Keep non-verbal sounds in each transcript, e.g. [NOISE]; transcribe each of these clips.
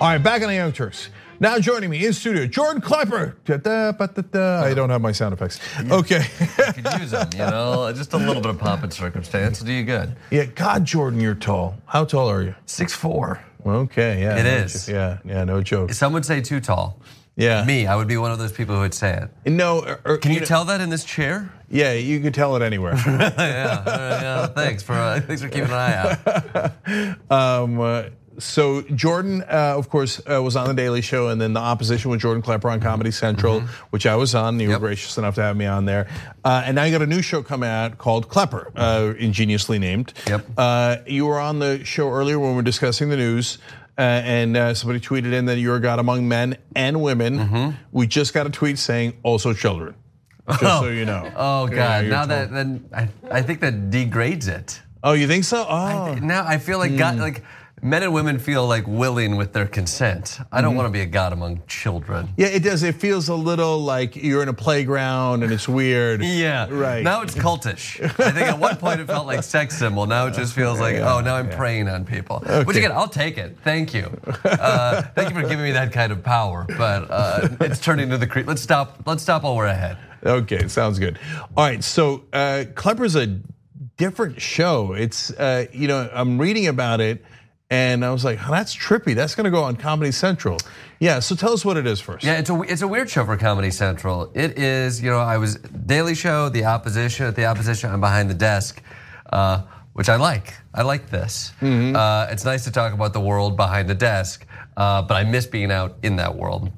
All right, back on the Young Turks. Now joining me in studio, Jordan Klepper. I don't have my sound effects. Okay. You could use them, you know, [LAUGHS] just a little bit of pomp and circumstance will do you good. yeah, God, Jordan, you're tall. How tall are you? Six four. Okay, yeah. It no is. jo- Yeah, yeah, no joke. Some would say too tall. Yeah. Me, I would be one of those people who would say it. No, or- or, Can you know- tell that in this chair? Yeah, you can tell it anywhere. [LAUGHS] yeah, yeah. Thanks for uh, thanks for keeping an eye out. [LAUGHS] um, uh, so Jordan, uh, of course, uh, was on the Daily Show, and then the opposition with Jordan Klepper on Comedy Central, which I was on. You were Mm-hmm. Gracious enough to have me on there, uh, and now you got a new show coming out called Klepper, uh, ingeniously named. Yep. Uh, you were on the show earlier when we were discussing the news. Uh, and uh, somebody tweeted in that you're a god among men and women. Mm-hmm. We just got a tweet saying also children. Just so you know. [LAUGHS] Oh God! now told. that then I, I think that degrades it. Oh, you think so? Oh. Now I feel like God, like men and women feel like willing with their consent. I don't want to be a god among children. Yeah, it does. It feels a little like you're in a playground and it's weird. [LAUGHS] Yeah. Right. Now it's cultish. I think at one point it felt like sex symbol. Now it just feels like, oh, now I'm preying on people. Which Okay. again, I'll take it. Thank you. Uh, thank you for giving me that kind of power. But uh, it's turning into the creep. Let's stop. Let's stop while we're ahead. Okay, sounds good. All right, so uh, Klepper's a different show. It's uh, you know I'm reading about it, and I was like, oh, that's trippy. That's going to go on Comedy Central. Yeah, so tell us what it is first. Yeah, it's a it's a weird show for Comedy Central. It is, you know, I was Daily Show, the opposition at the opposition. I'm behind the desk, uh, which I like. I like this. Uh, it's nice to talk about the world behind the desk, uh, but I miss being out in that world.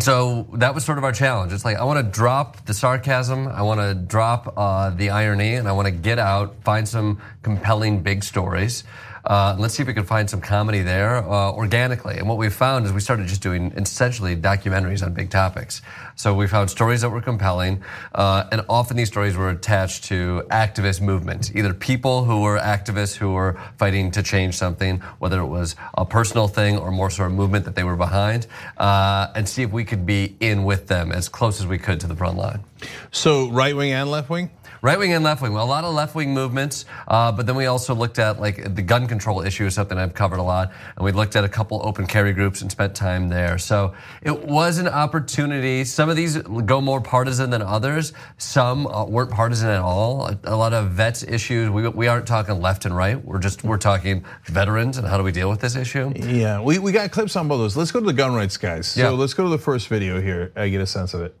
So that was sort of our challenge. It's like I want to drop the sarcasm, I want to drop uh, the irony, and I want to get out, find some compelling big stories. Uh, let's see if we can find some comedy there uh, organically. And what we found is we started just doing essentially documentaries on big topics. So we found stories that were compelling, uh, and often these stories were attached to activist movements, either people who were activists who were fighting to change something, whether it was a personal thing or more sort of movement that they were behind, uh, and see if we could be in with them as close as we could to the front line. So right wing and left wing. Right wing and left wing. Well, a lot of left wing movements, uh, but then we also looked at like the gun control issue is something I've covered a lot, and we looked at a couple open carry groups and spent time there. So it was an opportunity. Some of these go more partisan than others. Some uh, weren't partisan at all. A, lot of vets issues. We, we aren't talking left and right. We're just we're talking veterans and how do we deal with this issue. Yeah, we, we got clips on both those. Let's go to the gun rights guys. Yeah. So let's go to the first video here. I get a sense of it.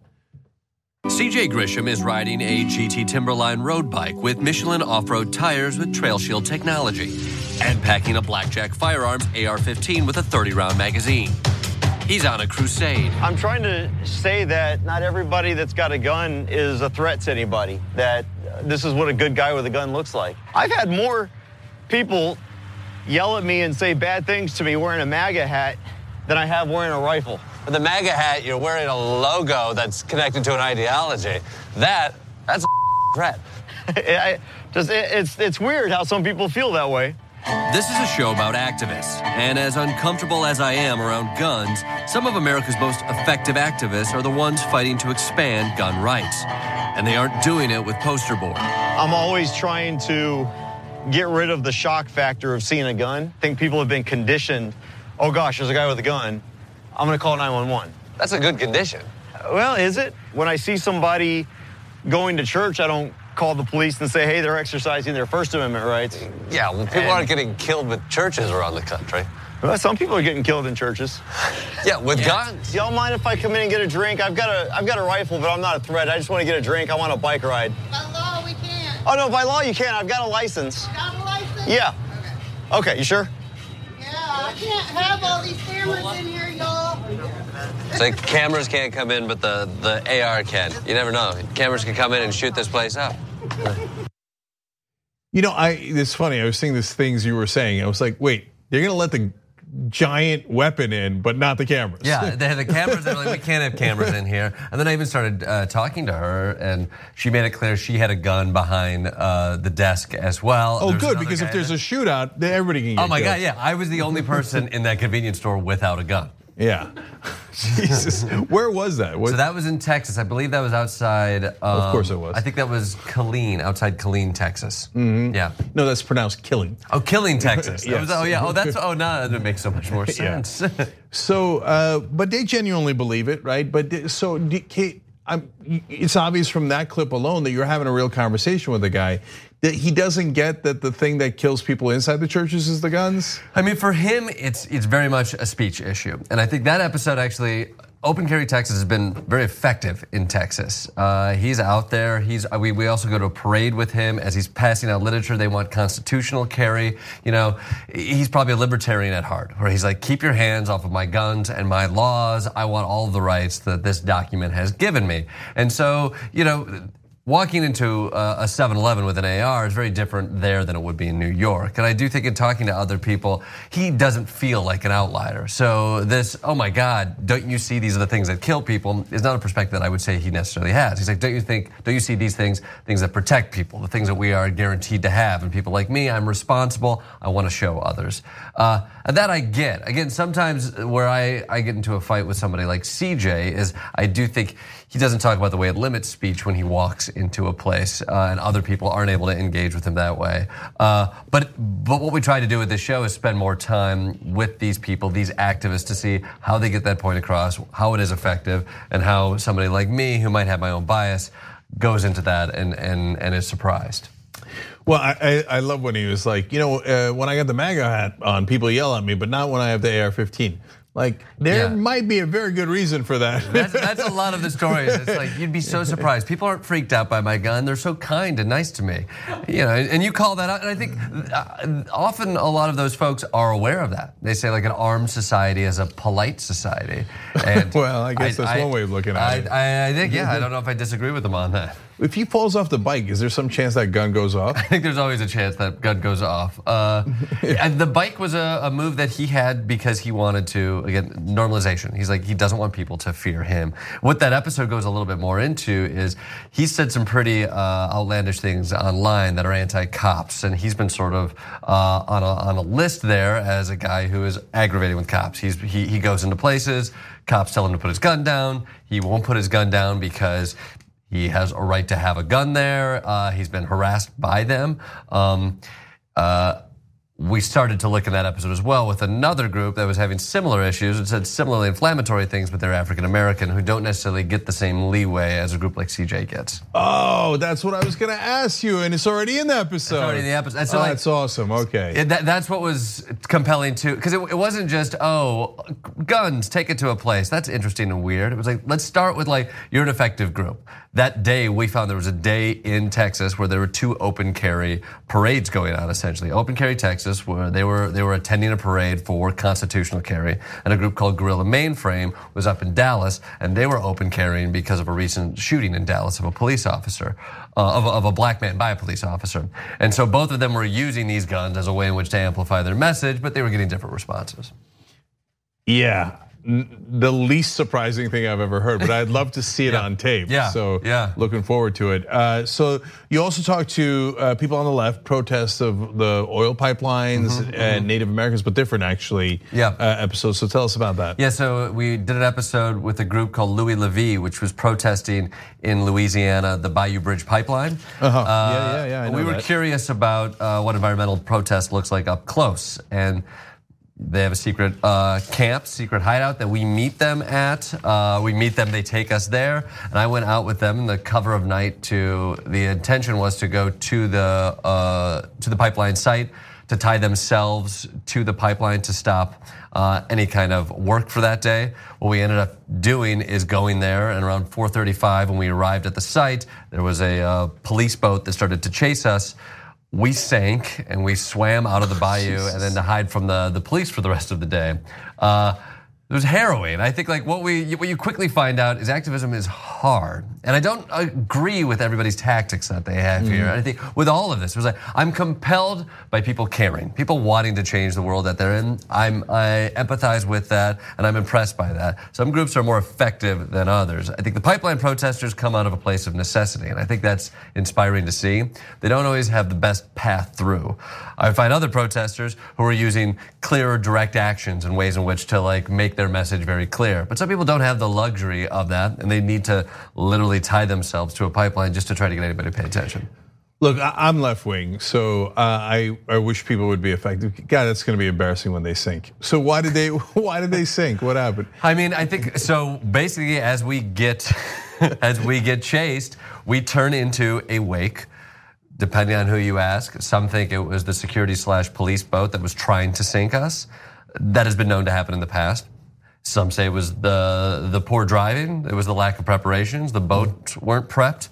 CJ Grisham is riding a GT Timberline road bike with Michelin off road tires with Trail Shield technology and packing a Blackjack Firearms AR 15 with a 30 round magazine. He's on a crusade. I'm trying to say that not everybody that's got a gun is a threat to anybody, that this is what a good guy with a gun looks like. I've had more people yell at me and say bad things to me wearing a MAGA hat than I have wearing a rifle. With the MAGA hat, you're wearing a logo that's connected to an ideology. That, that's a [LAUGHS] threat. [LAUGHS] I just, it- it's, it's weird how some people feel that way. This is a show about activists, and as uncomfortable as I am around guns, some of America's most effective activists are the ones fighting to expand gun rights. And they aren't doing it with poster board. I'm always trying to get rid of the shock factor of seeing a gun. I think people have been conditioned, oh gosh, there's a guy with a gun. I'm gonna call 911. That's a good condition. Well, is it? When I see somebody going to church, I don't call the police and say, hey, they're exercising their First Amendment rights. Yeah, well, people And- aren't getting killed with churches around the country. Well, some people are getting killed in churches. [LAUGHS] Yeah, with guns. Y'all mind if I come in and get a drink? I've got a I've got a rifle, but I'm not a threat. I just want to get a drink. I want a bike ride. By law, we can't. Oh no, by law you can't. I've got a license. Got a license? Yeah. Okay. Okay, you sure? Yeah, I can't have all these cameras in here, y'all. So cameras can't come in, but the, the AR can. You never know. Cameras can come in and shoot this place up. You know, I it's funny. I was seeing these things you were saying. I was like, wait, they're gonna let the giant weapon in, but not the cameras. Yeah, they had the [LAUGHS] cameras. They're like, we can't have cameras in here. And then I even started uh, talking to her, and she made it clear she had a gun behind uh, the desk as well. Oh, good, because if there's a shootout, everybody can Oh my killed. God, yeah. I was the only person in that convenience store without a gun. Yeah. [LAUGHS] Jesus. Where was that? What- So that was in Texas. I believe that was outside. Of course um, it was. I think that was Killeen, outside Killeen, Texas. Mm-hmm. Yeah. no, that's pronounced killing. Oh, Killing, [LAUGHS] Texas. That was- oh yeah. Oh, that's. Oh, now that makes so much more [LAUGHS] Yeah. sense. So, uh, but they genuinely believe it, right? But so, Kate, I'm, it's obvious from that clip alone that you're having a real conversation with the guy. That he doesn't get that the thing that kills people inside the churches is the guns. I mean, for him, it's it's very much a speech issue, and I think that episode actually. Open Carry Texas has been very effective in Texas. Uh, he's out there. He's we, we also go to a parade with him as he's passing out literature. They want constitutional carry. You know, he's probably a libertarian at heart, where he's like, keep your hands off of my guns and my laws. I want all the rights that this document has given me. And so, you know. Walking into a 7 Eleven with an AR is very different there than it would be in New York. And I do think in talking to other people, he doesn't feel like an outlier. So, this, oh my God, don't you see these are the things that kill people, is not a perspective that I would say he necessarily has. He's like, don't you think, don't you see these things, things that protect people, the things that we are guaranteed to have? And people like me, I'm responsible, I want to show others. Uh, and that I get. Again, sometimes where I, I get into a fight with somebody like CJ is I do think he doesn't talk about the way it limits speech when he walks into a place, uh, and other people aren't able to engage with him that way. Uh, but but what we try to do with this show is spend more time with these people, these activists, to see how they get that point across, how it is effective, and how somebody like me, who might have my own bias, goes into that and and and is surprised. Well, I, I, love when he was like, you know, uh, when I got the MAGA hat on, people yell at me, but not when I have the AR-15. Like there Yeah. might be a very good reason for that. That's, that's a lot of the [LAUGHS] stories. It's like you'd be so surprised. People aren't freaked out by my gun. They're so kind and nice to me, you know. And you call that out. And I think uh, often a lot of those folks are aware of that. They say like an armed society is a polite society. And [LAUGHS] Well, I guess that's one way of looking at I, it. I, I think yeah. I [LAUGHS] don't know if I disagree with them on that. if he falls off the bike, is there some chance that gun goes off? I think there's always a chance that gun goes off. Uh, and the bike was a, a move that he had because he wanted to again normalization. He's like he doesn't want people to fear him. What that episode goes a little bit more into is he said some pretty uh, outlandish things online that are anti-cops, and he's been sort of uh, on a on a list there as a guy who is aggravating with cops. He's he he goes into places. Cops tell him to put his gun down. He won't put his gun down because he has a right to have a gun there. Uh, he's been harassed by them. Um, uh, we started to look in that episode as well with another group that was having similar issues and said similarly inflammatory things, but they're African American who don't necessarily get the same leeway as a group like CJ gets. Oh, that's what I was gonna ask you, and it's already in the episode. already in the episode. So, oh, like- that's awesome. Okay. It- that, that's what was compelling too, because it, it wasn't just oh, guns, take it to a place. That's interesting and weird. It was like let's start with like you're an effective group. That day we found there was a day in Texas where there were two open carry parades going on. Essentially, open carry Texas, where they were they were attending a parade for constitutional carry, and a group called Guerrilla Mainframe was up in Dallas, and they were open carrying because of a recent shooting in Dallas of a police officer, uh, of, of a black man by a police officer, and so both of them were using these guns as a way in which to amplify their message, but they were getting different responses. Yeah. The least surprising thing I've ever heard, but I'd love to see it on tape. Yeah. So Yeah. looking forward to it. Uh, so you also talked to uh, people on the left, protests of the oil pipelines and Native Americans, but different actually. Mm-hmm, Yeah. Uh, episodes. So tell us about that. Yeah, so we did an episode with a group called L'eau Est La Vie, which was protesting in Louisiana the Bayou Bridge pipeline. Uh-huh. Yeah, yeah, yeah, we were that. curious about uh, what environmental protest looks like up close, and they have a secret uh, camp, secret hideout that we meet them at. Uh, we meet them, they take us there, and I went out with them in the cover of night. To the intention was to go to the uh, to the pipeline site to tie themselves to the pipeline to stop uh, any kind of work for that day. What we ended up doing is going there, and around 4:35, when we arrived at the site, there was a uh, police boat that started to chase us. We sank and we swam out of the bayou, and then to hide from the, the police for the rest of the day. Uh, it was harrowing. I think like what we what you quickly find out is activism is hard, and I don't agree with everybody's tactics that they have here. Mm-hmm. I think with all of this, it was like I'm compelled by people caring, people wanting to change the world that they're in. I'm I empathize with that, and I'm impressed by that. Some groups are more effective than others. I think the pipeline protesters come out of a place of necessity, and I think that's inspiring to see. They don't always have the best path through. I find other protesters who are using clearer, direct actions and ways in which to like make their their message very clear. But some people don't have the luxury of that, and they need to literally tie themselves to a pipeline just to try to get anybody to pay attention. Look, I- am left wing, so uh, I I wish people would be effective. God, that's going to be embarrassing when they sink. So why did they [LAUGHS] why did they sink? What happened? I mean, I think so. Basically, as we get [LAUGHS] as we get chased, we turn into a wake. Depending on who you ask, some think it was the security slash police boat that was trying to sink us. That has been known to happen in the past. Some say it was the the poor driving. It was the lack of preparations. The boats weren't prepped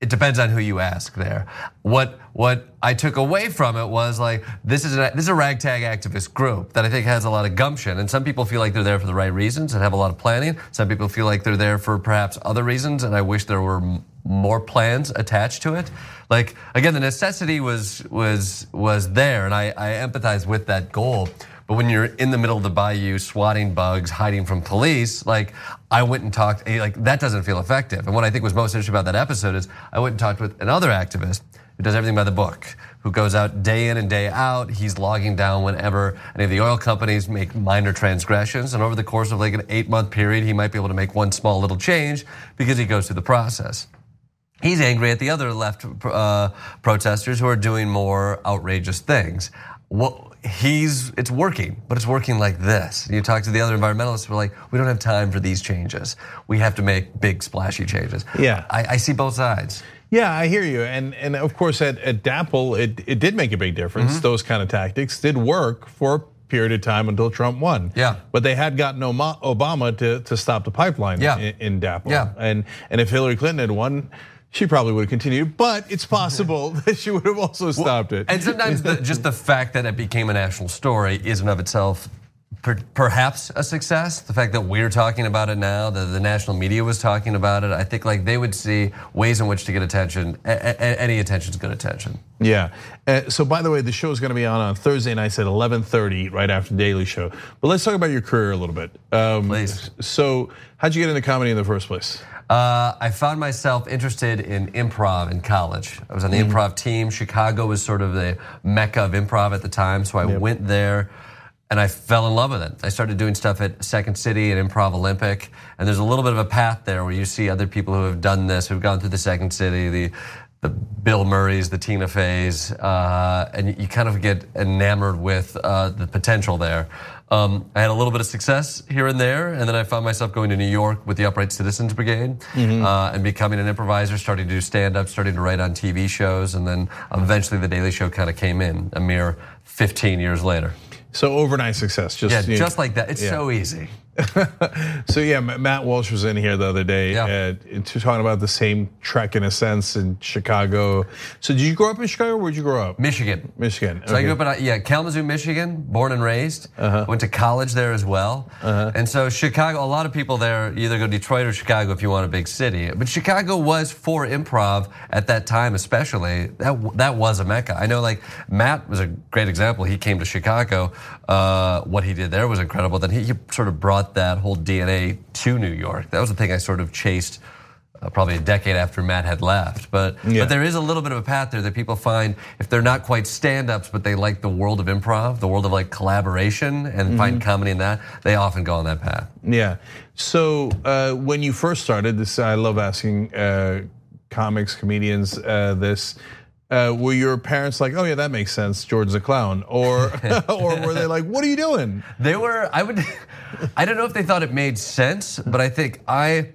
it depends on who you ask there. What what I took away from it was like this is a, this is a ragtag activist group that I think has a lot of gumption, and some people feel like they're there for the right reasons and have a lot of planning. Some people feel like they're there for perhaps other reasons, and I wish there were more plans attached to it. Like again, the necessity was was was there, and I, I empathize with that goal. But when you're in the middle of the bayou swatting bugs, hiding from police, like I went and talked, eh, like that doesn't feel effective. And what I think was most interesting about that episode is I went and talked with another activist who does everything by the book, who goes out day in and day out. He's logging down whenever any of the oil companies make minor transgressions. And over the course of like an eight month period, he might be able to make one small little change because he goes through the process. He's angry at the other left uh, protesters who are doing more outrageous things. What, he's it's working, but it's working like this. You talk to the other environmentalists, we're like, we don't have time for these changes. We have to make big splashy changes. Yeah, I, I see both sides. Yeah, I hear you, and and of course at, at DAPL, it it did make a big difference. Mm-hmm. Those kind of tactics did work for a period of time until Trump won. Yeah, but they had gotten Obama to to stop the pipeline. Yeah. in, in DAPL. Yeah, and and if Hillary Clinton had won she probably would have continued, but it's possible [LAUGHS] that she would have also stopped it. And sometimes the, just the fact that it became a national story isn't of itself per, perhaps a success. The fact that we're talking about it now, that the national media was talking about it, I think like they would see ways in which to get attention. A, a, any attention is good attention. Yeah. Uh, so by the way, the show is going to be on on Thursday nights at 11:30, right after the Daily Show. But let's talk about your career a little bit. Um, Please. So, how'd you get into comedy in the first place? Uh, I found myself interested in improv in college. I was on the mm. improv team. Chicago was sort of the mecca of improv at the time, so I yep. went there and I fell in love with it. I started doing stuff at Second City and Improv Olympic, and there's a little bit of a path there where you see other people who have done this, who've gone through the Second City, the the Bill Murrays, the Tina Feys, uh, and you kind of get enamored with uh, the potential there. Um, I had a little bit of success here and there, and then I found myself going to New York with the Upright Citizens Brigade mm-hmm. uh, and becoming an improviser, starting to do stand up, starting to write on TV shows, and then eventually The Daily Show kind of came in a mere 15 years later. So overnight success, just yeah, just like that. It's yeah. so easy. [LAUGHS] so yeah, Matt Walsh was in here the other day, yeah. uh, talking about the same trek in a sense in Chicago. So did you grow up in Chicago? Or where'd you grow up? Michigan. Michigan. So I grew up in uh, yeah Kalamazoo, Michigan, born and raised. Uh-huh. Went to college there as well. Uh-huh. And so Chicago, a lot of people there either go to Detroit or Chicago if you want a big city. But Chicago was for improv at that time, especially that that was a mecca. I know like Matt was a great example. He came to Chicago. Uh, what he did there was incredible. Then he, he sort of brought brought that whole DNA to New York. That was the thing I sort of chased. Uh, probably a decade after Matt had left, but yeah. but there is a little bit of a path there that people find if they're not quite stand-ups, but they like the world of improv, the world of like collaboration, and mm-hmm. find comedy in that. They often go on that path. Yeah. So uh, when you first started this, I love asking uh, comics, comedians uh, this. Uh, were your parents like, oh yeah, that makes sense, George's a clown, or [LAUGHS] [LAUGHS] or were they like, what are you doing? They were. I would. [LAUGHS] I don't know if they thought it made sense, but I think I.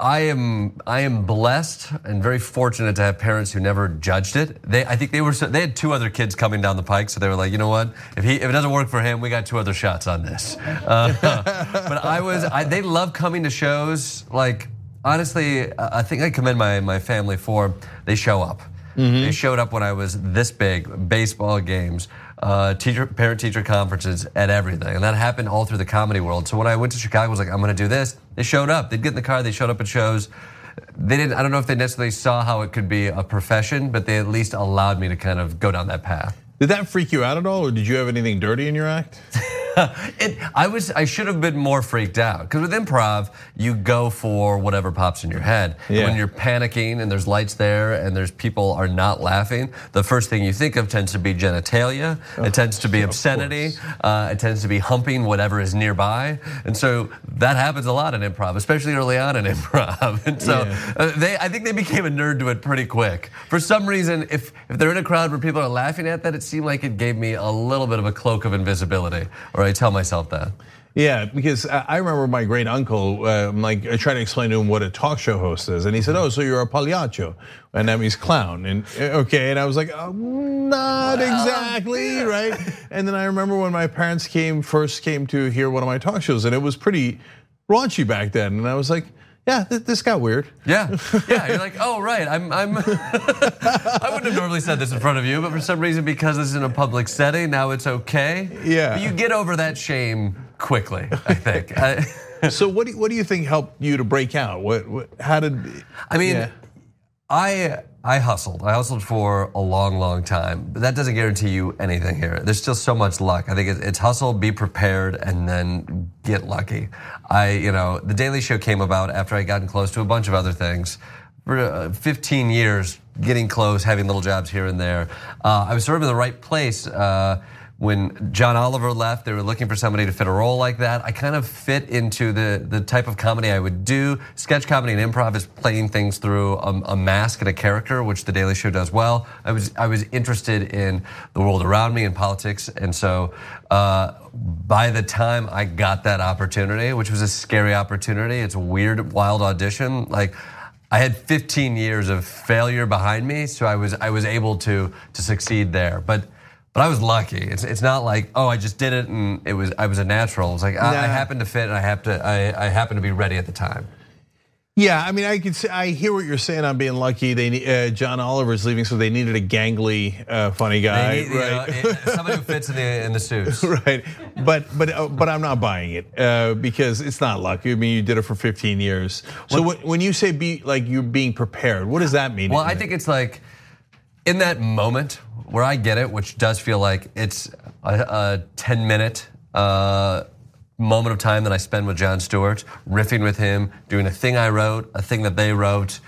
I am I am blessed and very fortunate to have parents who never judged it. They I think they were they had two other kids coming down the pike, so they were like, you know what, if he if it doesn't work for him, we got two other shots on this. Uh, but I was I, they love coming to shows. Like honestly, I think I commend my my family for they show up. Mm-hmm. They showed up when I was this big, baseball games, uh, teacher, parent teacher conferences, at everything. And that happened all through the comedy world. So when I went to Chicago, I was like, I'm going to do this. They showed up. They'd get in the car, they showed up at shows. They didn't, I don't know if they necessarily saw how it could be a profession, but they at least allowed me to kind of go down that path. Did that freak you out at all, or did you have anything dirty in your act? [LAUGHS] [LAUGHS] it, I was, I should have been more freaked out because with improv, you go for whatever pops in your head. Yeah. when you're panicking and there's lights there and there's people are not laughing, the first thing you think of tends to be genitalia. it tends to be obscenity. Uh, it tends to be humping whatever is nearby. And so that happens a lot in improv, especially early on in [LAUGHS] improv. And so Yeah. uh, they, I think they became a nerd to it pretty quick. For some reason, if if they're in a crowd where people are laughing at that, it seemed like it gave me a little bit of a cloak of invisibility, or I tell myself that. Yeah, because I remember my great uncle, uh, like I tried to explain to him what a talk show host is, and he said, "Oh, so you're a pagliaccio, and that means clown." And uh, okay, and I was like, oh, "Not exactly, right?" And then I remember when my parents came first came to hear one of my talk shows, and it was pretty raunchy back then, and I was like, "Yeah, th- this got weird." Yeah, yeah. You're like, oh right, I'm. I'm [LAUGHS] I wouldn't have normally said this in front of you, but for some reason, because this is in a public setting, now it's okay. Yeah. But you get over that shame quickly. I think. [LAUGHS] [LAUGHS] So what do you, what do you think helped you to break out? What, what how did? I mean, Yeah. I I hustled. I hustled for a long, long time, but that doesn't guarantee you anything here. There's still so much luck. I think it's, hustle, be prepared, and then get lucky. I, you know, the Daily Show came about after I'd gotten close to a bunch of other things. For uh, 15 years, getting close, having little jobs here and there. Uh, I was sort of in the right place. Uh, when John Oliver left, they were looking for somebody to fit a role like that. I kind of fit into the the type of comedy I would do. Sketch comedy and improv is playing things through a, a mask and a character, which The Daily Show does well. I was I was interested in the world around me and politics, and so. Uh, by the time I got that opportunity, which was a scary opportunity, it's a weird, wild audition. Like I had 15 years of failure behind me, so I was I was able to to succeed there. But but I was lucky. It's it's not like oh I just did it and it was I was a natural. It's like I, I happened to fit and I have to I, I happened to be ready at the time. Yeah, I mean, I could say, I hear what you're saying on being lucky. They need- uh, John Oliver's leaving, so they needed a gangly, uh, funny guy, need, you know, right? somebody who fits in the in the suits. [LAUGHS] right. But but uh, but I'm not buying it uh, because it's not lucky. I mean, you did it for 15 years. So when- when you say be like you're being prepared, what does that mean? Well, I think it's like in that moment where I get it, which does feel like it's a, a 10 minute uh, moment of time that I spend with Jon Stewart, riffing with him, doing a thing I wrote, a thing that they wrote,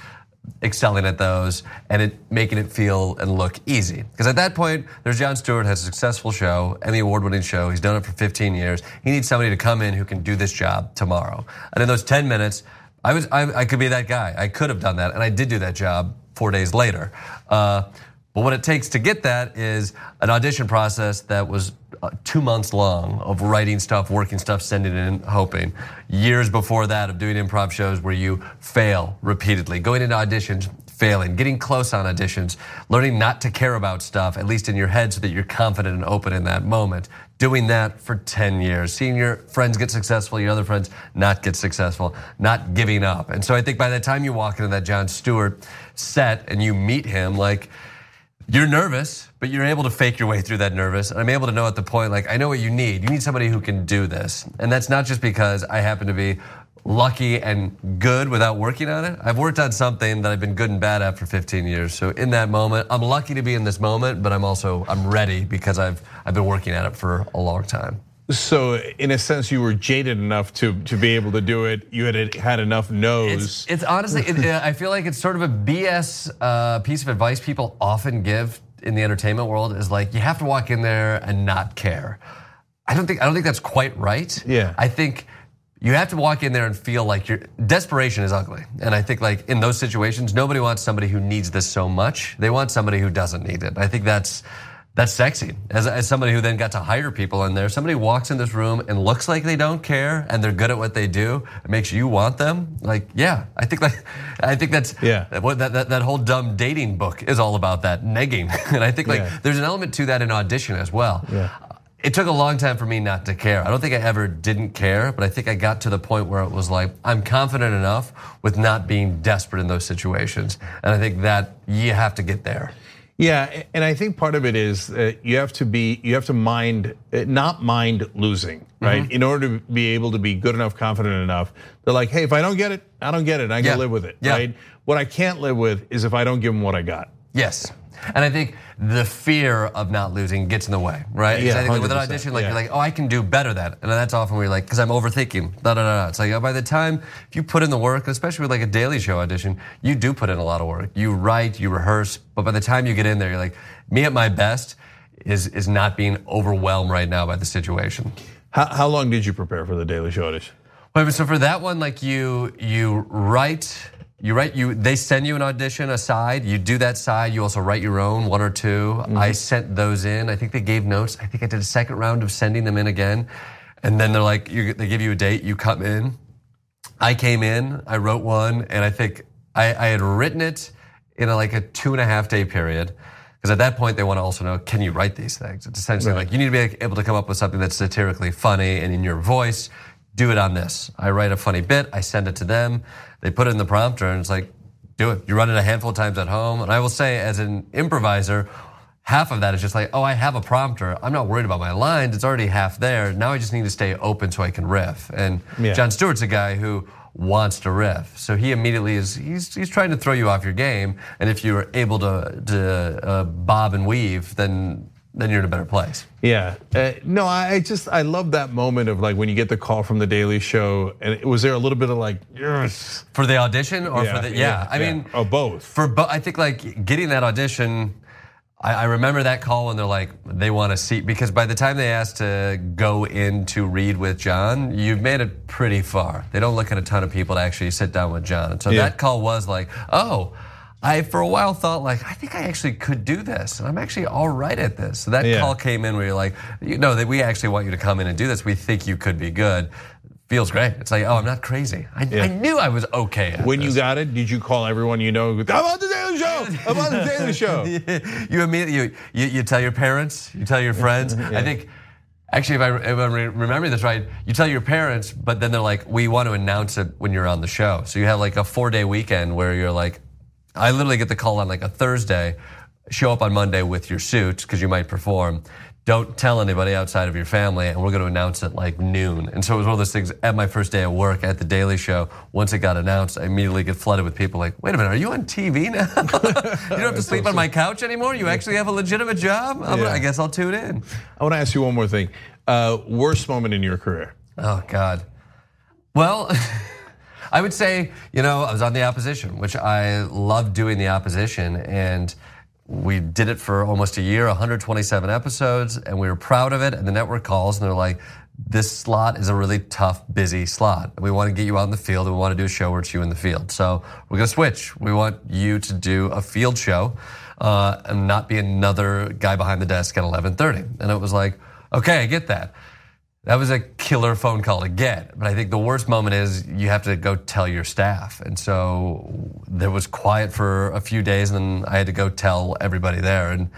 excelling at those, and it making it feel and look easy. Because at that point, there's Jon Stewart has a successful show, Emmy award winning show. He's done it for 15 years. He needs somebody to come in who can do this job tomorrow. And in those 10 minutes, I was I, I could be that guy. I could have done that, and I did do that job four days later. Uh, but what it takes to get that is an audition process that was uh, two months long of writing stuff, working stuff, sending it in, hoping. Years before that of doing improv shows where you fail repeatedly, going into auditions, failing, getting close on auditions, learning not to care about stuff, at least in your head, so that you're confident and open in that moment. Doing that for 10 years, seeing your friends get successful, your other friends not get successful, not giving up. And so I think by the time you walk into that Jon Stewart set and you meet him, like, you're nervous, but you're able to fake your way through that nervous. And I'm able to know at the point, like, I know what you need. You need somebody who can do this. And that's not just because I happen to be lucky and good without working on it. I've worked on something that I've been good and bad at for 15 years. So in that moment, I'm lucky to be in this moment, but I'm also I'm ready because I've I've been working at it for a long time. So. In a sense, you were jaded enough to to be able to do it. You had had enough nose. It's, it's honestly, it, I feel like it's sort of a BS uh, piece of advice people often give in the entertainment world is like you have to walk in there and not care. I don't think I don't think that's quite right. Yeah. I think you have to walk in there and feel like your desperation is ugly. And I think like in those situations, nobody wants somebody who needs this so much. They want somebody who doesn't need it. I think that's that's sexy. As, as somebody who then got to hire people in there, somebody walks in this room and looks like they don't care and they're good at what they do. It makes you want them. Like, yeah, I think like, I think that's Yeah. What that, that that whole dumb dating book is all about that negging. [LAUGHS] and I think like Yeah. there's an element to that in audition as well. Yeah. Uh, it took a long time for me not to care. I don't think I ever didn't care, but I think I got to the point where it was like, I'm confident enough with not being desperate in those situations. And I think that you have to get there. Yeah, and I think part of it is that you have to be, you have to mind, uh, not mind losing, right? Mm-hmm. In order to be able to be good enough, confident enough. They're like, hey, if I don't get it, I don't get it. I can Yeah. live with it, Yeah. right? What I can't live with is if I don't give them what I got. Yes. And I think the fear of not losing gets in the way, right? Yeah, I think with an audition, like yeah. you're like, oh, I can do better that, and that's often where you're like, because I'm overthinking. Da da. da. It's like oh, by the time if you put in the work, especially with like a Daily Show audition, you do put in a lot of work. You write, you rehearse, but by the time you get in there, you're like, me at my best is is not being overwhelmed right now by the situation. How, how long did you prepare for the Daily Show audition? Wait, so for that one, like you you write, you write you they send you an audition aside. You do that side. You also write your own one or 2 mm-hmm. I sent those in. I think they gave notes. I think I did a second round of sending them in again, and then they're like, you, they give you a date. You come in. I came in. I wrote one, and I think I, I had written it in a, like a two and a half day period. Because at that point, they want to also know, can you write these things? It's essentially like you need to be able to come up with something that's satirically funny and in your voice. Do it on this. I write a funny bit. I send it to them. They put it in the prompter, and it's like, do it. You run it a handful of times at home. And I will say, as an improviser, half of that is just like, oh, I have a prompter. I'm not worried about my lines. It's already half there. Now I just need to stay open so I can riff. And Yeah. Jon Stewart's a guy who wants to riff. So he immediately is, he's, he's trying to throw you off your game. And if you're able to, to uh, bob and weave, then, then you're in a better place. Yeah, uh, no, I just I love that moment of like when you get the call from the Daily Show, and was there a little bit of like yes, For the audition or for the, yeah, I mean, or both. For bo- I think like getting that audition, I, remember that call when they're like they want a seat because by the time they asked to go in to read with John, you've made it pretty far. They don't look at a ton of people to actually sit down with John. And so Yeah. that call was like, oh. I for a while thought like I think I actually could do this, and I'm actually all right at this. So that Yeah. call came in where you're like, you know, that we actually want you to come in and do this. We think you could be good. Feels great. It's like, oh, I'm not crazy. I, Yeah. I knew I was okay. At When you got it, did you call everyone you know? I'm on the Daily Show. I'm on the [LAUGHS] Daily Show. [LAUGHS] you immediately you, you, you tell your parents, you tell your friends. [LAUGHS] I think actually, if I if I'm remembering this right, you tell your parents, but then they're like, we want to announce it when you're on the show. So you have like a four day weekend where you're like, I literally get the call on like a Thursday, show up on Monday with your suit because you might perform. Don't tell anybody outside of your family, and we're going to announce it like noon. And so it was one of those things at my first day at work at the Daily Show. Once it got announced, I immediately get flooded with people like, wait a minute, are you on TV now? [LAUGHS] you don't have to sleep on my couch anymore? You actually have a legitimate job? I'm gonna- I guess I'll tune in. I want to ask you one more thing. Uh, worst moment in your career? Oh God. Well, [LAUGHS] I would say you know I was on the opposition, which I loved doing the opposition, and we did it for almost a year, 127 episodes, and we were proud of it. And the network calls and they're like. This slot is a really tough, busy slot. We want to get you out in the field. and We want to do a show where it's you in the field. So we're going to switch. We want you to do a field show uh, and not be another guy behind the desk at 11:30. And it was like, okay, I get that. That was a killer phone call to get. But I think the worst moment is you have to go tell your staff. And so there was quiet for a few days, and then I had to go tell everybody there. And,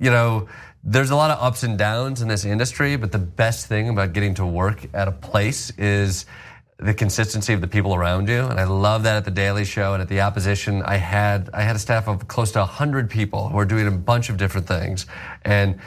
you know, there's a lot of ups and downs in this industry, but the best thing about getting to work at a place is the consistency of the people around you, and I love that at the Daily Show and at the Opposition. I had I had a staff of close to hundred people who are doing a bunch of different things, and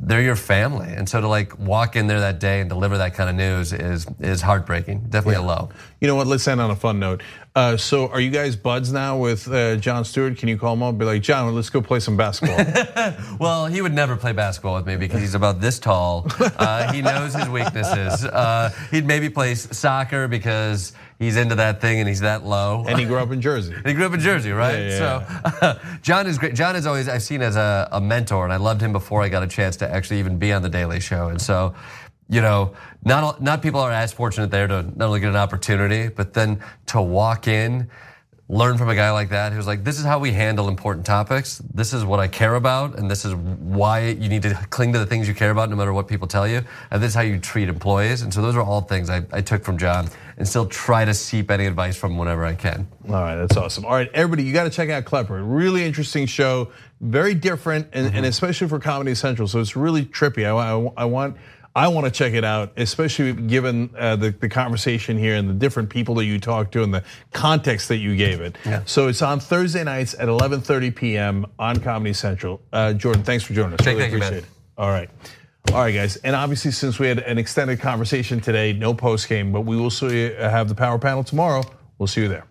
they're your family. And so to like walk in there that day and deliver that kind of news is is heartbreaking. Definitely a low. You know what? Let's end on a fun note. Uh, so, are you guys buds now with uh, Jon Stewart? Can you call him up? and Be like, John, let's go play some basketball. [LAUGHS] Well, he would never play basketball with me because he's about this tall. Uh, he knows his weaknesses. Uh, he'd maybe play soccer because he's into that thing and he's that low. and he grew up in Jersey. And [LAUGHS] he grew up in Jersey, right? Yeah, So [LAUGHS] John is great. John is always I've seen as a, a mentor, and I loved him before I got a chance to actually even be on the Daily Show. And so, you know, not all- not people are as fortunate there to not only get an opportunity, but then to walk in. Learn from a guy like that who's like, this is how we handle important topics. This is what I care about, and this is why you need to cling to the things you care about, no matter what people tell you. And this is how you treat employees. And so those are all things I, I took from John, and still try to seep any advice from whenever I can. All right, that's awesome. All right, everybody, you got to check out Klepper. Really interesting show, very different, and, and mm-hmm. especially for Comedy Central. So it's really trippy. I, I, I want. I want to check it out, especially given uh, the, the conversation here and the different people that you talked to and the context that you gave it. So it's on Thursday nights at 11:30 p.m. on Comedy Central. Uh, Jordan, thanks for joining us. Thank- really thank you, man. it. All right. All right, guys. And obviously, since we had an extended conversation today, no post game, but we will see, have the power panel tomorrow. We'll see you there.